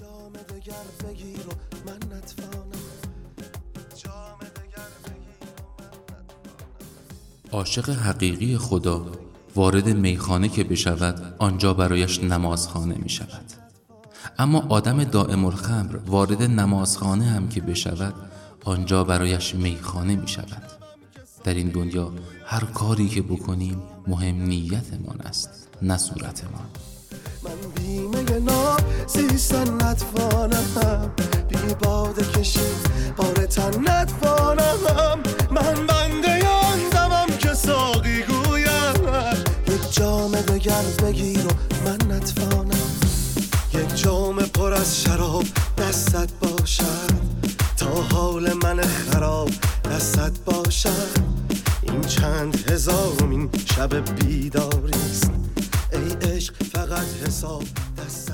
جام دگر بگیر من نتوانم. جام دگر بگیر عاشق حقیقی خدا وارد میخانه که بشود آنجا برایش نمازخانه می شود اما آدم دائم الخمر وارد نمازخانه هم که بشود آنجا برایش میخانه می شود در این دنیا هر کاری که بکنیم مهم نیتمان است نه صورتمان. بیمه ناب زیستن نتوانم. بی باده کشید بار تن نتوانم. من بنده دمم که ساقی گویم. یک جام دگر بگیر و من نتوانم. یک جام پر از شراب دستت باشد. تا حال من خراب دستت باشد. این چند هزارمین شب بیداریست bagage ressort. That's